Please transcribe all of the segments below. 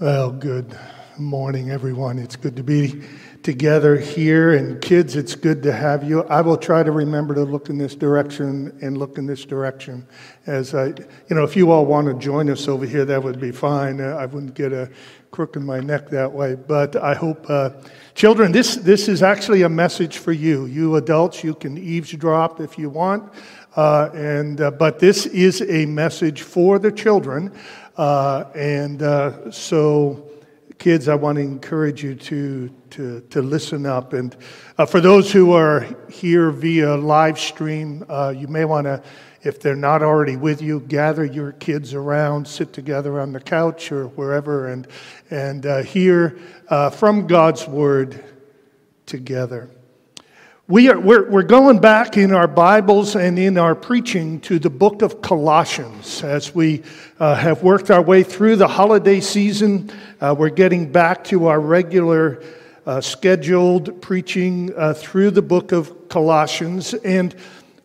Well, good morning, everyone. It's good to be together here. And kids, it's good to have you. I will try to remember to look in this direction and look in this direction. As I, you know, if you all want to join us over here, that would be fine. Uh, I wouldn't get a crook in my neck that way. But I hope, uh, children, this, this is actually a message for you. You adults, you can eavesdrop if you want. Uh, and, uh, but this is a message for the children. Uh, and uh, so, kids, I want to encourage you to, to, to listen up. And uh, for those who are here via live stream, uh, you may want to, if they're not already with you, gather your kids around, sit together on the couch or wherever, and, and uh, hear uh, from God's Word together. We are, we're, we're going back in our Bibles and in our preaching to the book of Colossians as we uh, have worked our way through the holiday season. Uh, we're getting back to our regular uh, scheduled preaching uh, through the book of Colossians. And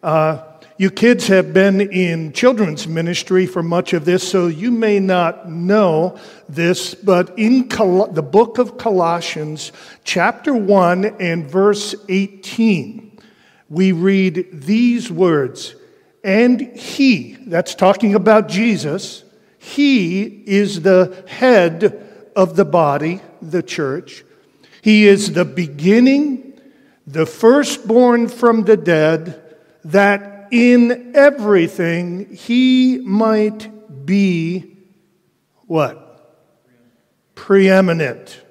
uh, you kids have been in children's ministry for much of this, so you may not know this, but in Col- the book of Colossians, chapter 1 and verse 18, we read these words And he, that's talking about Jesus, he is the head of the body, the church. He is the beginning, the firstborn from the dead, that in everything he might be what? Preeminent.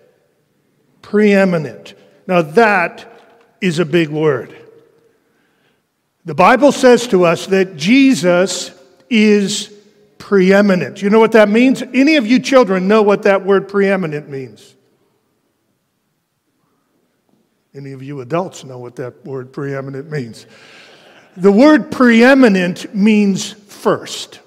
Preeminent. Now that is a big word. The Bible says to us that Jesus is preeminent. You know what that means? Any of you children know what that word preeminent means? Any of you adults know what that word preeminent means? The word preeminent means first.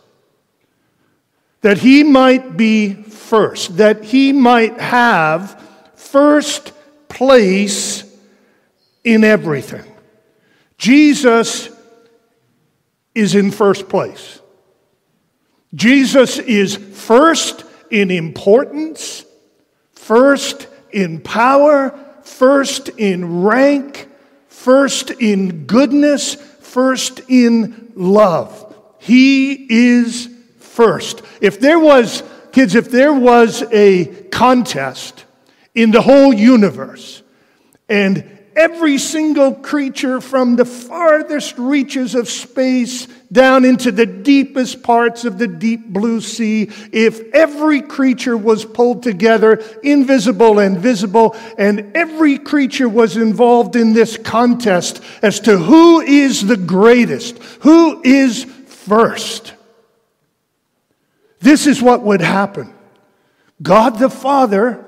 That he might be first, that he might have first place in everything. Jesus is in first place. Jesus is first in importance, first in power, first in rank, first in goodness, first in love. He is first. If there was, kids, if there was a contest in the whole universe, and every single creature from the farthest reaches of space down into the deepest parts of the deep blue sea, if every creature was pulled together, invisible and visible, and every creature was involved in this contest as to who is the greatest, who is first, this is what would happen. God the Father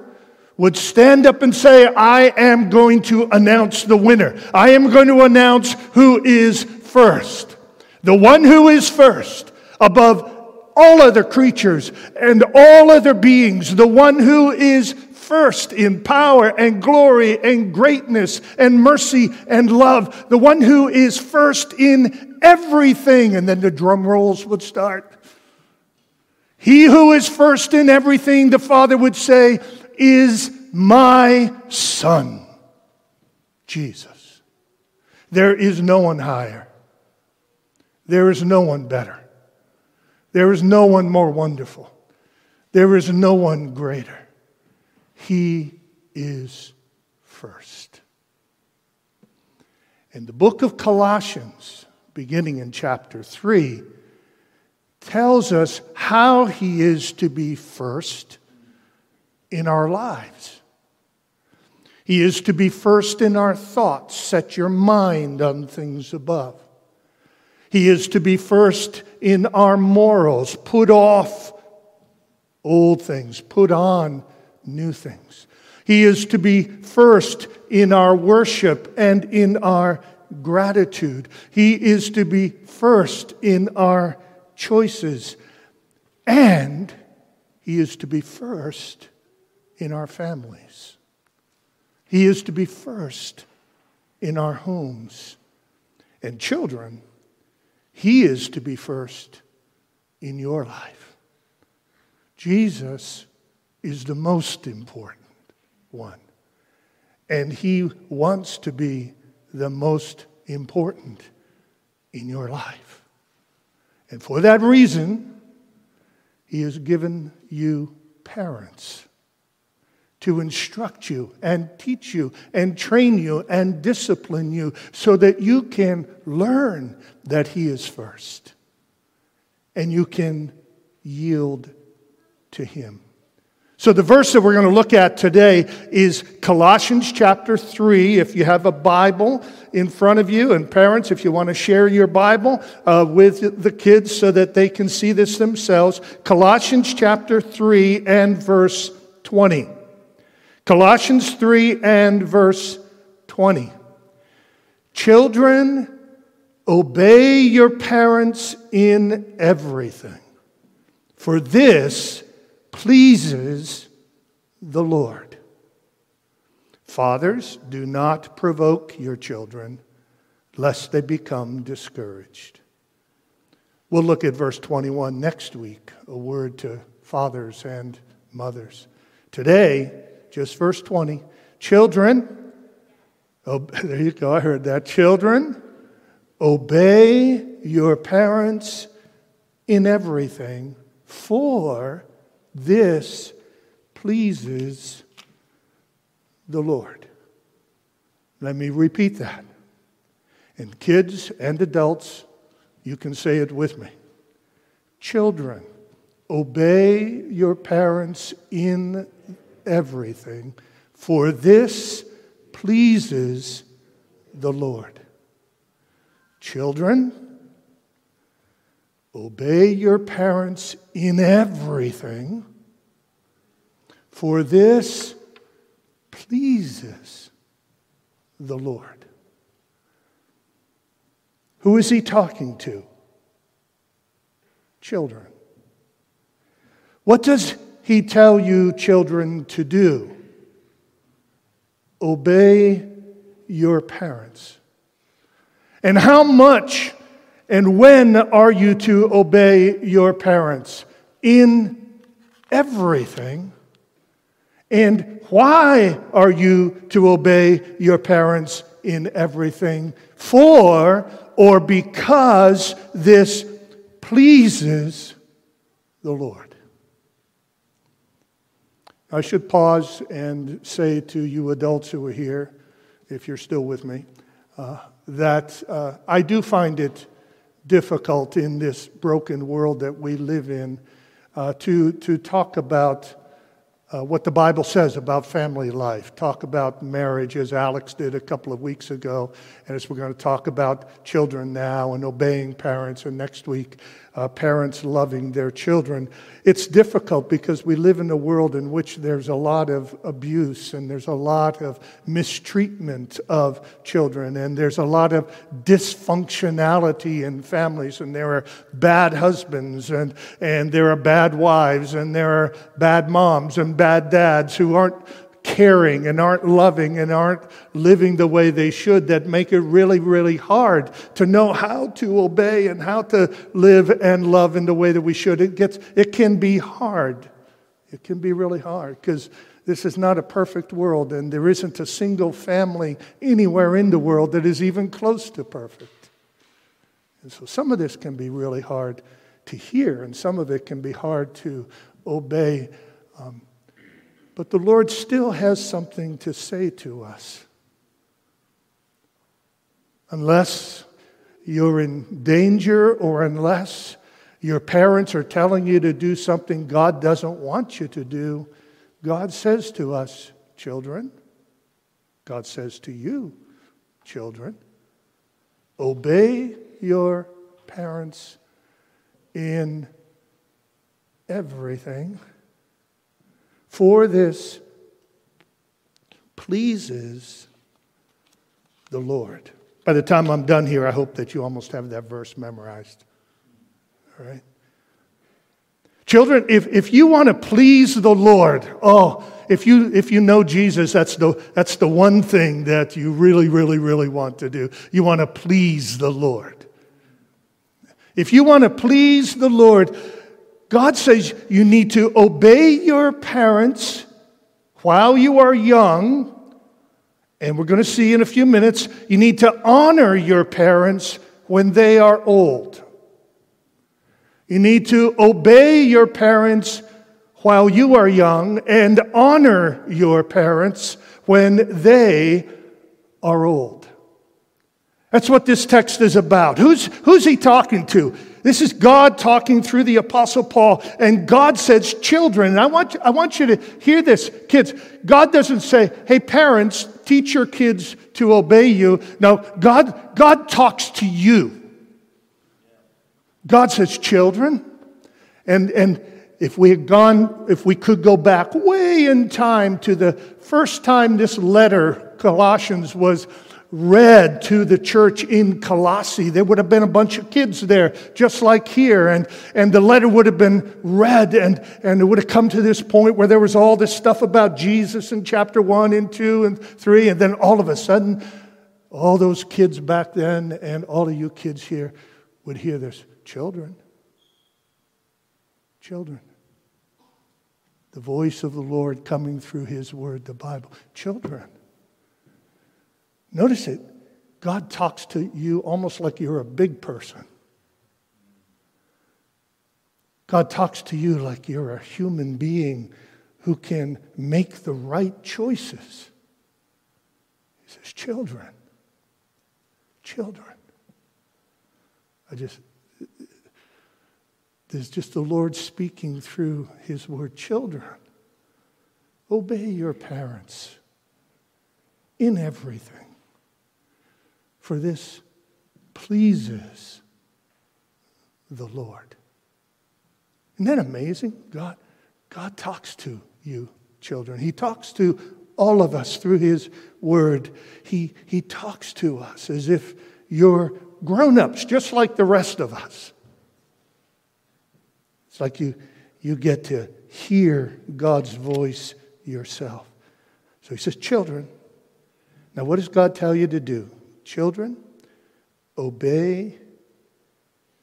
would stand up and say, I am going to announce the winner. I am going to announce who is first. The one who is first above all other creatures and all other beings, the one who is first in power and glory and greatness and mercy and love, the one who is first in everything. And then the drum rolls would start. He who is first in everything, the Father would say, is my Son, Jesus. There is no one higher. There is no one better. There is no one more wonderful. There is no one greater. He is first. And the book of Colossians, beginning in chapter 3, tells us how he is to be first in our lives. He is to be first in our thoughts. Set your mind on things above. He is to be first in our morals. Put off old things, put on new things. He is to be first in our worship and in our gratitude. He is to be first in our choices. And he is to be first in our families. He is to be first in our homes. And children, He is to be first in your life. Jesus is the most important one. And He wants to be the most important in your life. And for that reason, He has given you parents to instruct you and teach you and train you and discipline you so that you can learn that He is first and you can yield to Him. So, the verse that we're going to look at today is Colossians chapter 3. If you have a Bible in front of you, and parents, if you want to share your Bible uh, with the kids so that they can see this themselves, Colossians chapter 3 and verse 20. Colossians 3 and verse 20. Children, obey your parents in everything, for this pleases the Lord. Fathers, do not provoke your children, lest they become discouraged. We'll look at verse 21 next week, a word to fathers and mothers. Today, just verse 20. Children, oh, there you go, I heard that. Children, obey your parents in everything, for this pleases the Lord. Let me repeat that. And kids and adults, you can say it with me. Children, obey your parents in everything, for this pleases the Lord. Children, obey your parents in everything, for this pleases the Lord. Who is he talking to? Children. What does he tell you, children, to do? Obey your parents. And how much and when are you to obey your parents? In everything. And why are you to obey your parents in everything? For or because this pleases the Lord. I should pause and say to you adults who are here, if you're still with me, uh, that uh, I do find it difficult in this broken world that we live in uh, to, to talk about uh, what the Bible says about family life, talk about marriage as Alex did a couple of weeks ago, and as we're going to talk about children now and obeying parents, and next week, uh, parents loving their children. It's difficult because we live in a world in which there's a lot of abuse and there's a lot of mistreatment of children and there's a lot of dysfunctionality in families and there are bad husbands and, and there are bad wives and there are bad moms and bad dads who aren't caring and aren't loving and aren't living the way they should that make it really, really hard to know how to obey and how to live and love in the way that we should. It gets, it can be hard. It can be really hard because this is not a perfect world and there isn't a single family anywhere in the world that is even close to perfect. And so some of this can be really hard to hear and some of it can be hard to obey. Um, but the Lord still has something to say to us. Unless you're in danger or unless your parents are telling you to do something God doesn't want you to do, God says to us, children, God says to you, children, obey your parents in everything for this pleases the Lord. By the time I'm done here, I hope that you almost have that verse memorized. All right? Children, if, if you want to please the Lord, oh, if you, if you know Jesus, that's the, that's the one thing that you really, really, really want to do. You want to please the Lord. If you want to please the Lord, God says you need to obey your parents while you are young. And we're going to see in a few minutes, you need to honor your parents when they are old. You need to obey your parents while you are young and honor your parents when they are old. That's what this text is about. Who's, who's he talking to? This is God talking through the Apostle Paul. And God says, children, and I want, I want you to hear this, kids. God doesn't say, hey, parents, teach your kids to obey you. No, God, God talks to you. God says, children. And, and if we had gone, if we could go back way in time to the first time this letter, Colossians, was read to the church in Colossae, there would have been a bunch of kids there, just like here. And, and the letter would have been read, and, and it would have come to this point where there was all this stuff about Jesus in chapter 1 and 2 and 3. And then all of a sudden, all those kids back then and all of you kids here would hear this children Children. The voice of the Lord coming through His Word, the Bible. Children. Notice it. God talks to you almost like you're a big person. God talks to you like you're a human being who can make the right choices. He says, Children. Children. I just, there's just the Lord speaking through His word. Children, obey your parents in everything, for this pleases the Lord. Isn't that amazing? God, God talks to you, children. He talks to all of us through His Word. He, he talks to us as if you're grown ups, just like the rest of us. It's like you, you get to hear God's voice yourself. So he says, Children. Now, what does God tell you to do? Children, obey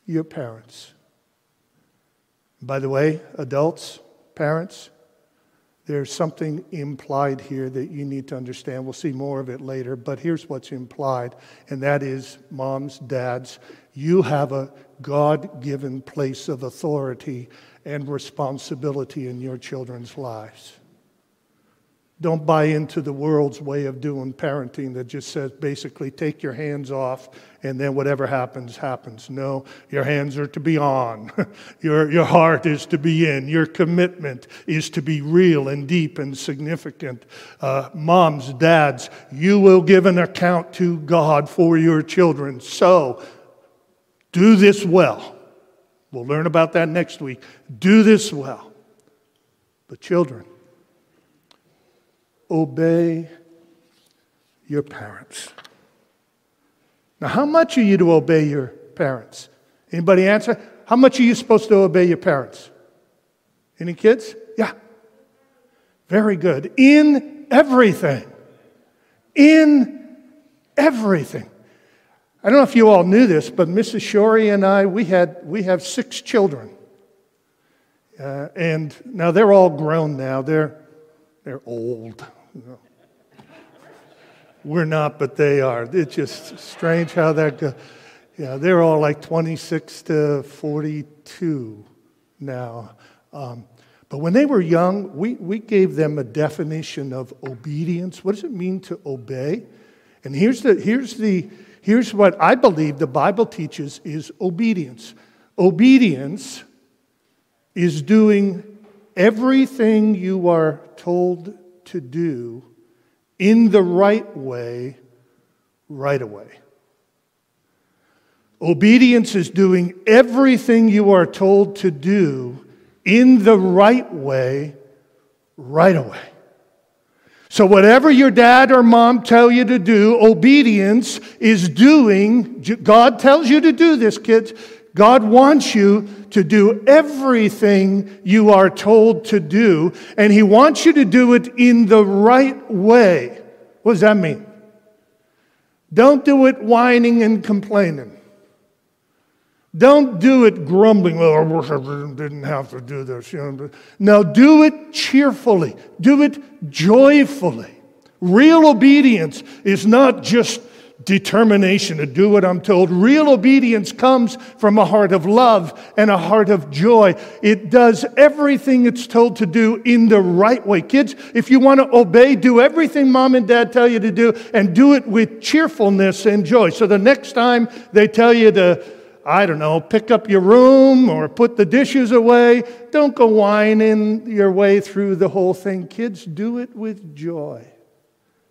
your parents. By the way, adults, parents, there's something implied here that you need to understand. We'll see more of it later, but here's what's implied, and that is moms, dads, you have a God given place of authority and responsibility in your children's lives. Don't buy into the world's way of doing parenting that just says basically take your hands off and then whatever happens, happens. No, your hands are to be on. your, your heart is to be in. Your commitment is to be real and deep and significant. Uh, moms, dads, you will give an account to God for your children. So, do this well. We'll learn about that next week. Do this well. But, children, obey your parents. Now, how much are you to obey your parents? Anybody answer? How much are you supposed to obey your parents? Any kids? Yeah. Very good. In everything. In everything. I don't know if you all knew this, but Mrs. Shorey and I, we, had, we have six children. Uh, and now they're all grown now. They're, they're old. Know. We're not, but they are. It's just strange how that goes. Yeah, they're all like 26 to 42 now. Um, but when they were young, we, we gave them a definition of obedience. What does it mean to obey? And here's the, here's the, Here's what I believe the Bible teaches is obedience. Obedience is doing everything you are told to do in the right way, right away. Obedience is doing everything you are told to do in the right way, right away. So, whatever your dad or mom tell you to do, obedience is doing. God tells you to do this, kids. God wants you to do everything you are told to do, and He wants you to do it in the right way. What does that mean? Don't do it whining and complaining. Don't do it grumbling. Well, I wish I didn't have to do this. Know. No, do it cheerfully. Do it joyfully. Real obedience is not just determination to do what I'm told. Real obedience comes from a heart of love and a heart of joy. It does everything it's told to do in the right way. Kids, if you want to obey, do everything mom and dad tell you to do and do it with cheerfulness and joy. So the next time they tell you to I don't know, pick up your room or put the dishes away. Don't go whining your way through the whole thing. Kids, do it with joy.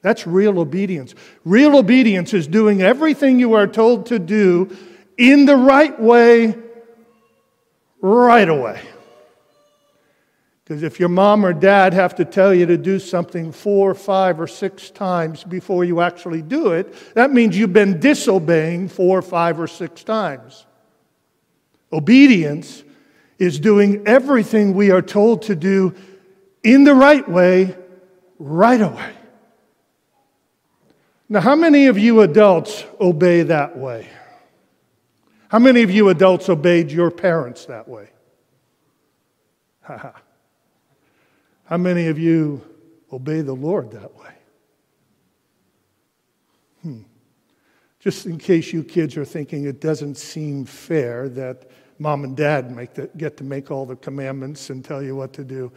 That's real obedience. Real obedience is doing everything you are told to do in the right way, right away. Because if your mom or dad have to tell you to do something four, five, or six times before you actually do it, that means you've been disobeying four, five, or six times. Obedience is doing everything we are told to do in the right way, right away. Now, how many of you adults obey that way? How many of you adults obeyed your parents that way? How many of you obey the Lord that way? Hmm. Just in case you kids are thinking it doesn't seem fair that mom and dad make the, get to make all the commandments and tell you what to do,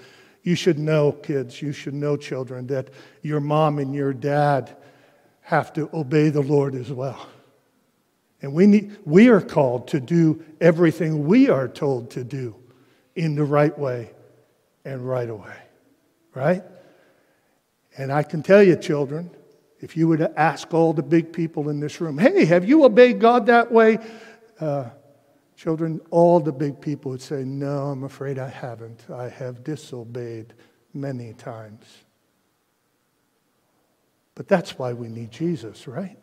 you should know, kids, you should know, children, that your mom and your dad have to obey the Lord as well. And we, need, we are called to do everything we are told to do in the right way and right away right? And I can tell you, children, if you were to ask all the big people in this room, hey, have you obeyed God that way? Uh, children, all the big people would say, no, I'm afraid I haven't. I have disobeyed many times. But that's why we need Jesus, right?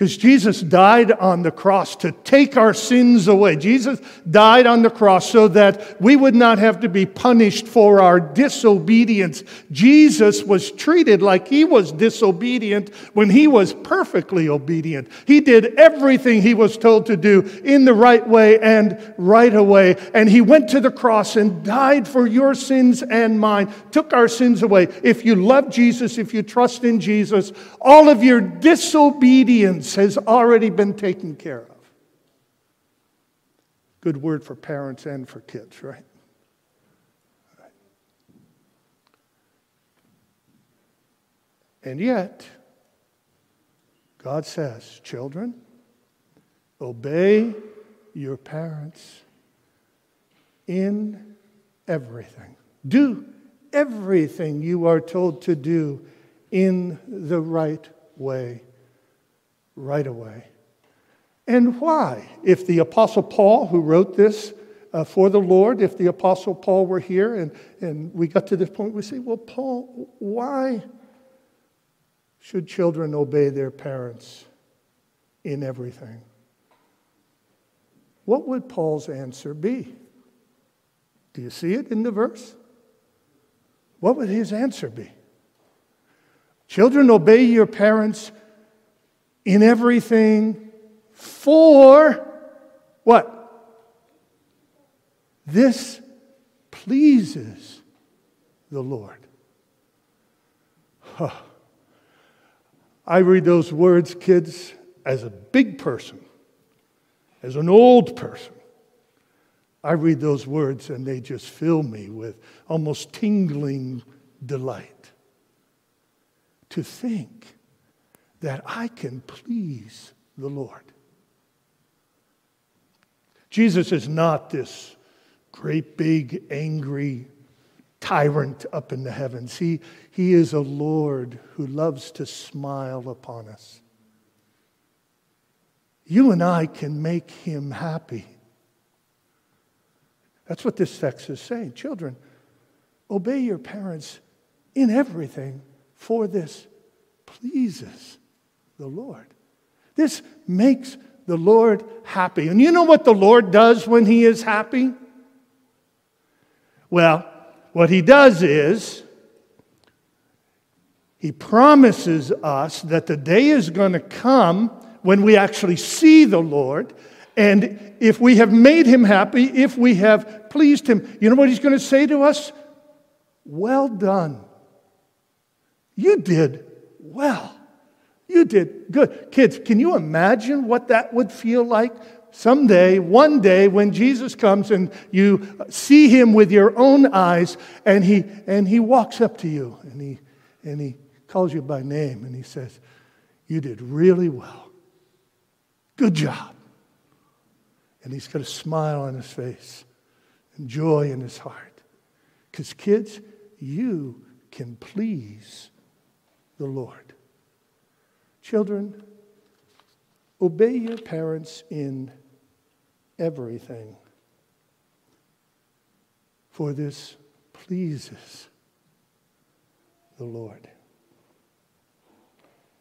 Because Jesus died on the cross to take our sins away. Jesus died on the cross so that we would not have to be punished for our disobedience. Jesus was treated like he was disobedient when he was perfectly obedient. He did everything he was told to do in the right way and right away. And he went to the cross and died for your sins and mine, took our sins away. If you love Jesus, if you trust in Jesus, all of your disobedience has already been taken care of. Good word for parents and for kids, right? And yet, God says, children, obey your parents in everything. Do everything you are told to do in the right way right away. And why? If the Apostle Paul, who wrote this uh, for the Lord, if the Apostle Paul were here and, and we got to this point, we say, well, Paul, why should children obey their parents in everything? What would Paul's answer be? Do you see it in the verse? What would his answer be? Children, obey your parents in everything for what? This pleases the Lord. Huh. I read those words, kids, as a big person, as an old person. I read those words and they just fill me with almost tingling delight to think that I can please the Lord. Jesus is not this great, big, angry tyrant up in the heavens. He, he is a Lord who loves to smile upon us. You and I can make him happy. That's what this text is saying. Children, obey your parents in everything, for this pleases the Lord. This makes the Lord happy. And you know what the Lord does when He is happy? Well, what He does is He promises us that the day is going to come when we actually see the Lord And if we have made him happy, if we have pleased him, you know what he's going to say to us? Well done. You did well. You did good. Kids, can you imagine what that would feel like? Someday, one day, when Jesus comes and you see him with your own eyes, and he, and he walks up to you and he, and he calls you by name and he says, You did really well. Good job. And he's got a smile on his face and joy in his heart. Because, kids, you can please the Lord. Children, obey your parents in everything, for this pleases the Lord.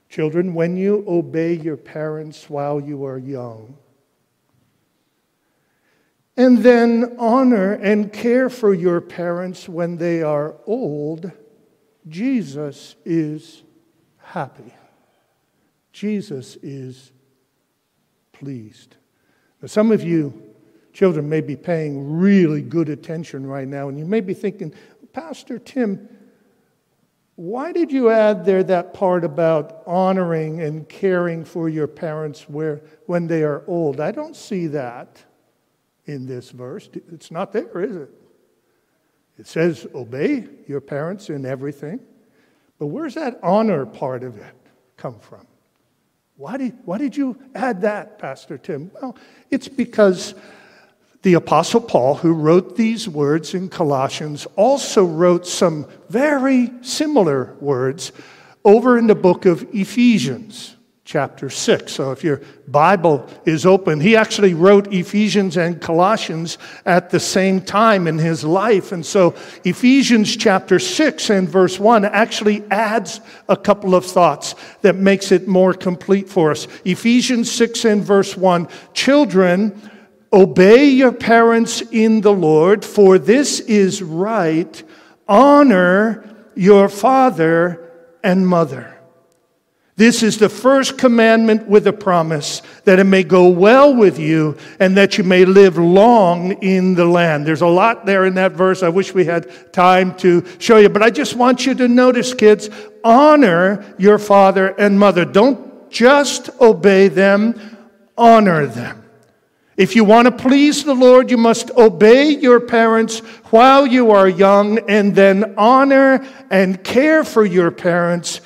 Children, when you obey your parents while you are young, and then honor and care for your parents when they are old, Jesus is happy. Jesus is pleased. Now, some of you children may be paying really good attention right now, and you may be thinking, Pastor Tim, why did you add there that part about honoring and caring for your parents where, when they are old? I don't see that in this verse. It's not there, is it? It says, obey your parents in everything. But where's that honor part of it come from? Why did, why did you add that, Pastor Tim? Well, it's because the Apostle Paul, who wrote these words in Colossians, also wrote some very similar words over in the book of Ephesians chapter 6. So if your Bible is open, he actually wrote Ephesians and Colossians at the same time in his life. And so Ephesians chapter 6 and verse 1 actually adds a couple of thoughts that makes it more complete for us. Ephesians 6 and verse 1 Children, obey your parents in the Lord, for this is right. Honor your father and mother. This is the first commandment with a promise that it may go well with you and that you may live long in the land. There's a lot there in that verse. I wish we had time to show you, but I just want you to notice, kids, honor your father and mother. Don't just obey them, honor them. If you want to please the Lord, you must obey your parents while you are young and then honor and care for your parents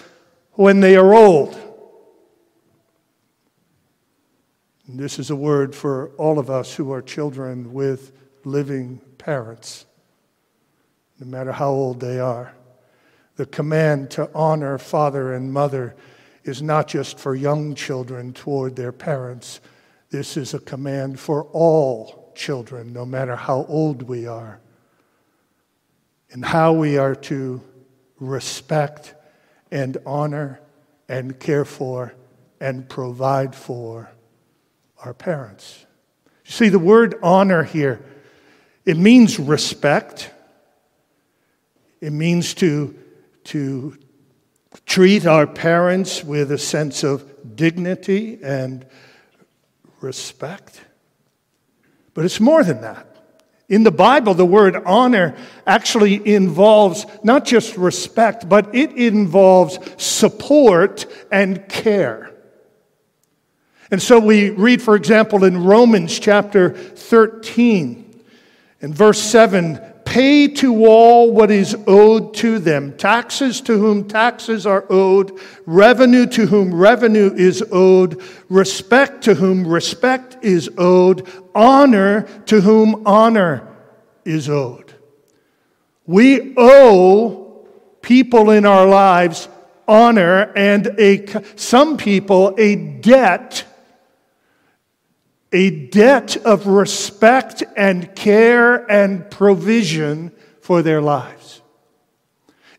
when they are old. And this is a word for all of us who are children with living parents, no matter how old they are. The command to honor father and mother is not just for young children toward their parents. This is a command for all children, no matter how old we are, and how we are to respect and honor and care for and provide for our parents. You see, the word honor here, it means respect. It means to, to treat our parents with a sense of dignity and respect. But it's more than that. In the Bible, the word honor actually involves not just respect, but it involves support and care. And so we read, for example, in Romans chapter 13, in verse 7 pay to all what is owed to them taxes to whom taxes are owed, revenue to whom revenue is owed, respect to whom respect is owed, honor to whom honor is owed. We owe people in our lives honor and a, some people a debt a debt of respect and care and provision for their lives.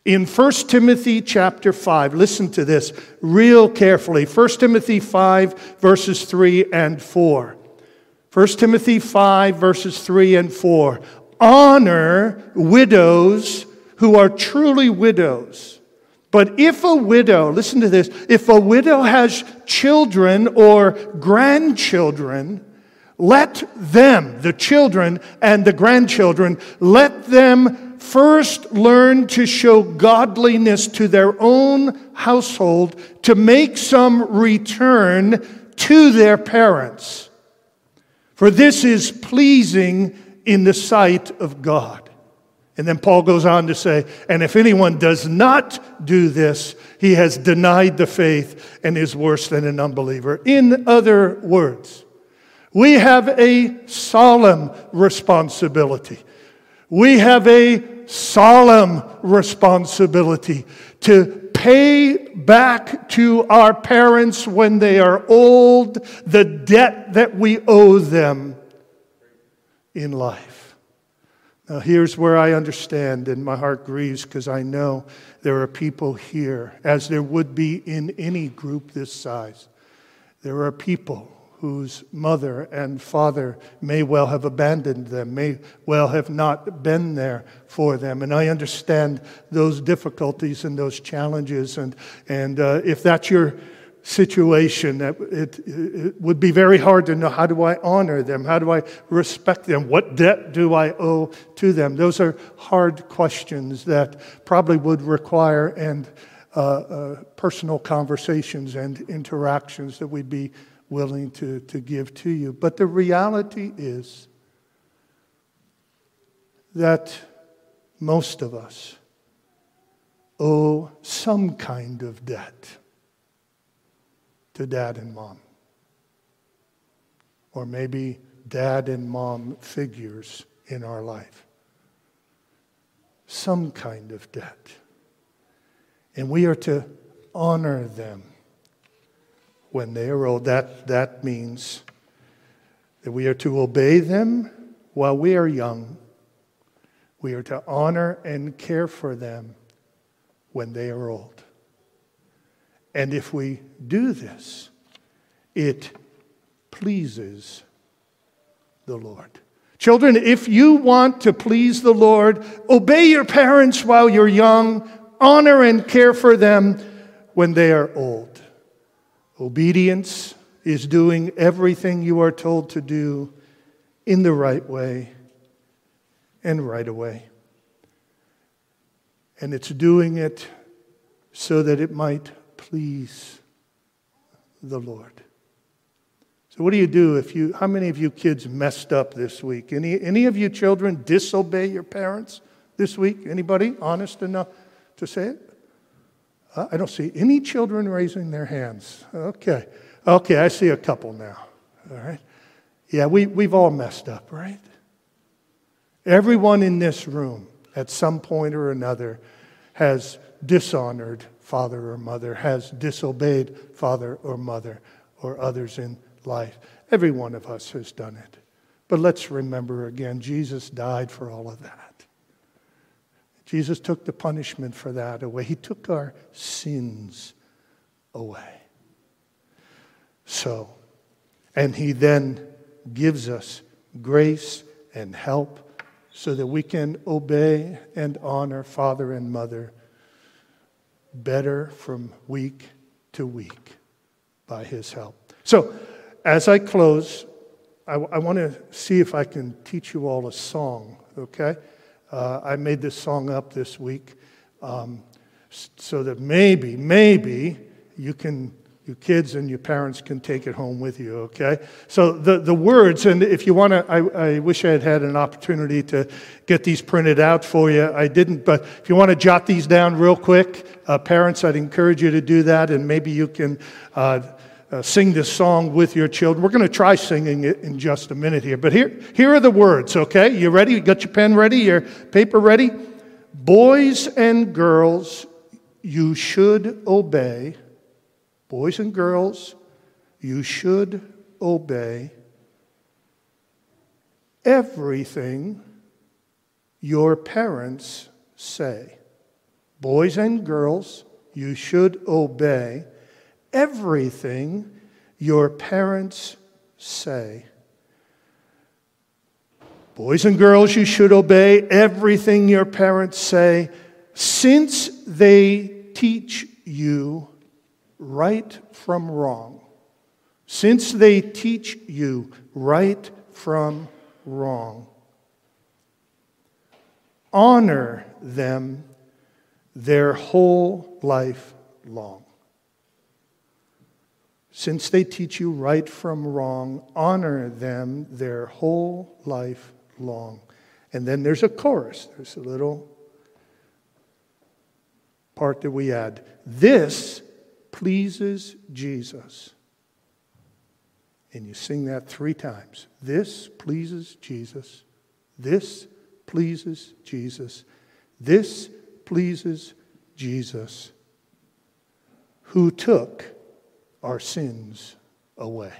In 1 Timothy chapter 5, listen to this real carefully. 1 Timothy 5, verses 3 and 4. 1 Timothy 5, verses 3 and 4. Honor widows who are truly widows. But if a widow, listen to this, if a widow has children or grandchildren, Let them, the children and the grandchildren, let them first learn to show godliness to their own household to make some return to their parents. For this is pleasing in the sight of God. And then Paul goes on to say, and if anyone does not do this, he has denied the faith and is worse than an unbeliever. In other words, we have a solemn responsibility. We have a solemn responsibility to pay back to our parents when they are old the debt that we owe them in life. Now, here's where I understand and my heart grieves because I know there are people here, as there would be in any group this size. There are people whose mother and father may well have abandoned them, may well have not been there for them. And I understand those difficulties and those challenges. And, and uh, if that's your situation, that it, it would be very hard to know how do I honor them? How do I respect them? What debt do I owe to them? Those are hard questions that probably would require and uh, uh, personal conversations and interactions that we'd be willing to, to give to you. But the reality is that most of us owe some kind of debt to dad and mom. Or maybe dad and mom figures in our life. Some kind of debt. And we are to honor them when they are old. That, that means that we are to obey them while we are young. We are to honor and care for them when they are old. And if we do this, it pleases the Lord. Children, if you want to please the Lord, obey your parents while you're young, honor and care for them when they are old. Obedience is doing everything you are told to do in the right way and right away. And it's doing it so that it might please the Lord. So, what do you do if you, how many of you kids messed up this week? Any, any of you children disobey your parents this week? Anybody honest enough to say it? Uh, I don't see any children raising their hands. Okay. Okay, I see a couple now. All right. Yeah, we, we've all messed up, right? Everyone in this room at some point or another has dishonored father or mother, has disobeyed father or mother or others in life. Every one of us has done it. But let's remember again, Jesus died for all of that. Jesus took the punishment for that away. He took our sins away. So, and He then gives us grace and help so that we can obey and honor father and mother better from week to week by His help. So, as I close, I, I want to see if I can teach you all a song, okay? Uh, I made this song up this week um, so that maybe, maybe you can, you kids and your parents can take it home with you, okay? So the, the words, and if you want to, I, I wish I had had an opportunity to get these printed out for you. I didn't, but if you want to jot these down real quick, uh, parents, I'd encourage you to do that, and maybe you can. Uh, uh, sing this song with your children. We're going to try singing it in just a minute here. But here, here are the words, okay? You ready? You got your pen ready? Your paper ready? Boys and girls, you should obey. Boys and girls, you should obey everything your parents say. Boys and girls, you should obey everything your parents say. Boys and girls, you should obey everything your parents say, since they teach you right from wrong. since they teach you right from wrong. Honor them their whole life long. Since they teach you right from wrong, honor them their whole life long. And then there's a chorus. There's a little part that we add. This pleases Jesus. And you sing that three times. This pleases Jesus. This pleases Jesus. This pleases Jesus, who took our sins away.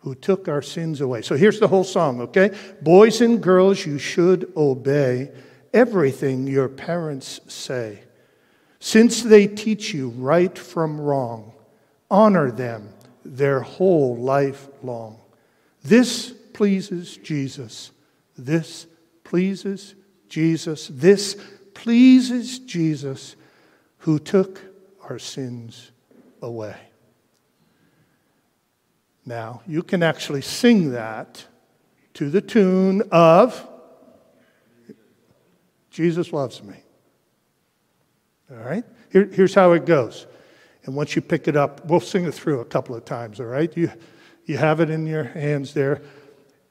Who took our sins away. So here's the whole song, okay? Boys and girls, you should obey everything your parents say. Since they teach you right from wrong, honor them their whole life long. This pleases Jesus. This pleases Jesus. This pleases Jesus who took our sins away. Now, you can actually sing that to the tune of Jesus Loves Me. All right? Here, here's how it goes. And once you pick it up, we'll sing it through a couple of times, all right? You, you have it in your hands there.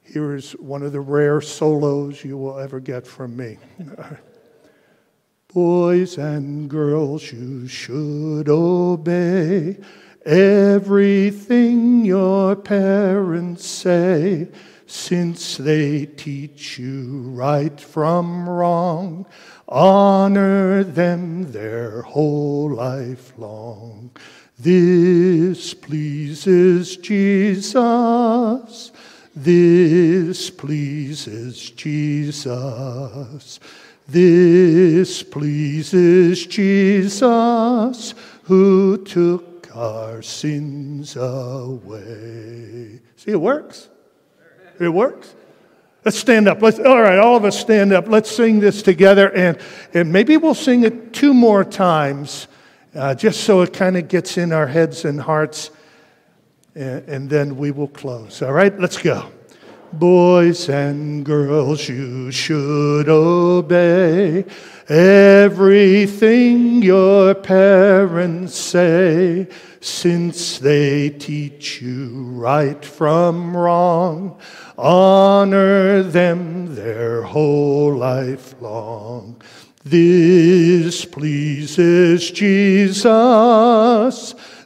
Here is one of the rare solos you will ever get from me. Boys and girls, you should obey everything your parents say, since they teach you right from wrong. Honor them their whole life long. This pleases Jesus. This pleases Jesus. This pleases Jesus who took our sins away. See, it works. It works. Let's stand up. Let's, all right, all of us stand up. Let's sing this together, and, and maybe we'll sing it two more times, uh, just so it kind of gets in our heads and hearts, and, and then we will close. All right, let's go. Boys and girls, you should obey everything your parents say, since they teach you right from wrong. Honor them their whole life long. This pleases Jesus.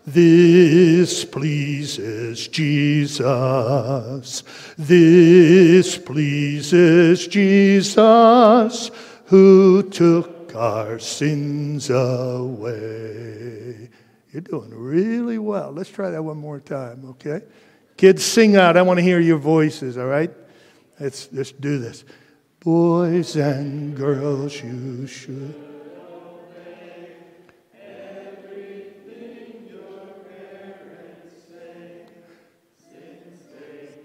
This pleases Jesus. This pleases Jesus who took our sins away. You're doing really well. Let's try that one more time, okay? Kids, sing out. I want to hear your voices, all right? Let's, let's do this. Boys and girls, you should.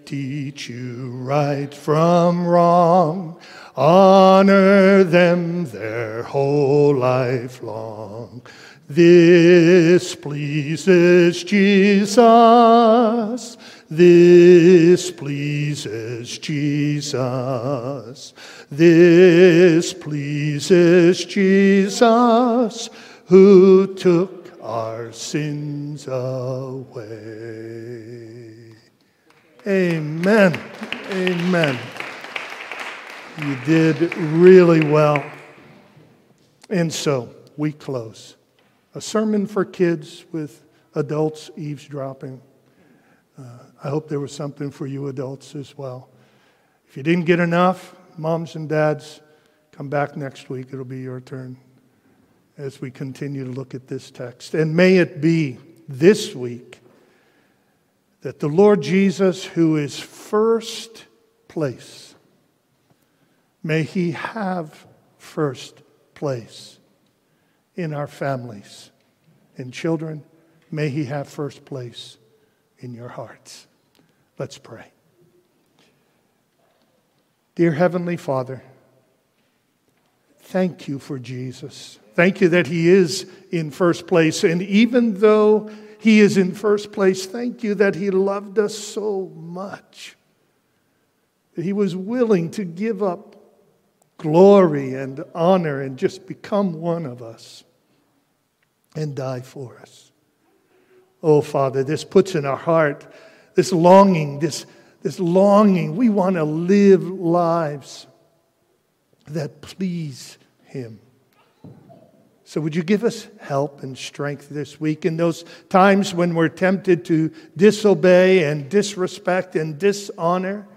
Teach you right from wrong, honor them their whole life long. This pleases Jesus. This pleases Jesus. This pleases Jesus who took our sins away. Amen. Amen. You did really well. And so we close. A sermon for kids with adults eavesdropping. Uh, I hope there was something for you adults as well. If you didn't get enough, moms and dads, come back next week. It'll be your turn as we continue to look at this text. And may it be this week that the Lord Jesus, who is first place, may he have first place in our families and children. May he have first place in your hearts. Let's pray. Dear Heavenly Father, Thank you for Jesus. Thank you that He is in first place. And even though He is in first place, thank you that He loved us so much that He was willing to give up glory and honor and just become one of us and die for us. Oh, Father, this puts in our heart this longing, this, this longing. We want to live lives that please Him. So, would you give us help and strength this week in those times when we're tempted to disobey and disrespect and dishonor?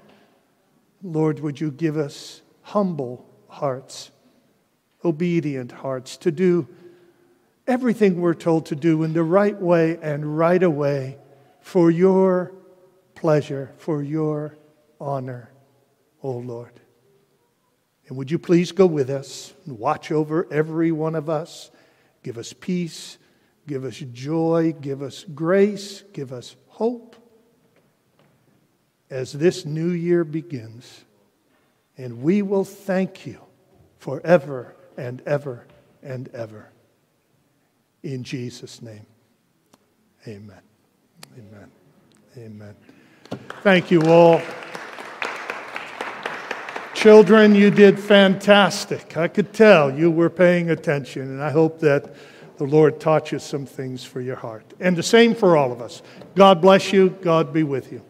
Lord, would you give us humble hearts, obedient hearts to do everything we're told to do in the right way and right away for your pleasure, for your honor, O oh Lord. And would you please go with us and watch over every one of us? Give us peace, give us joy, give us grace, give us hope as this new year begins. And we will thank you forever and ever and ever. In Jesus' name, amen. Amen. Amen. Thank you all. Children, you did fantastic. I could tell you were paying attention, and I hope that the Lord taught you some things for your heart. And the same for all of us. God bless you. God be with you.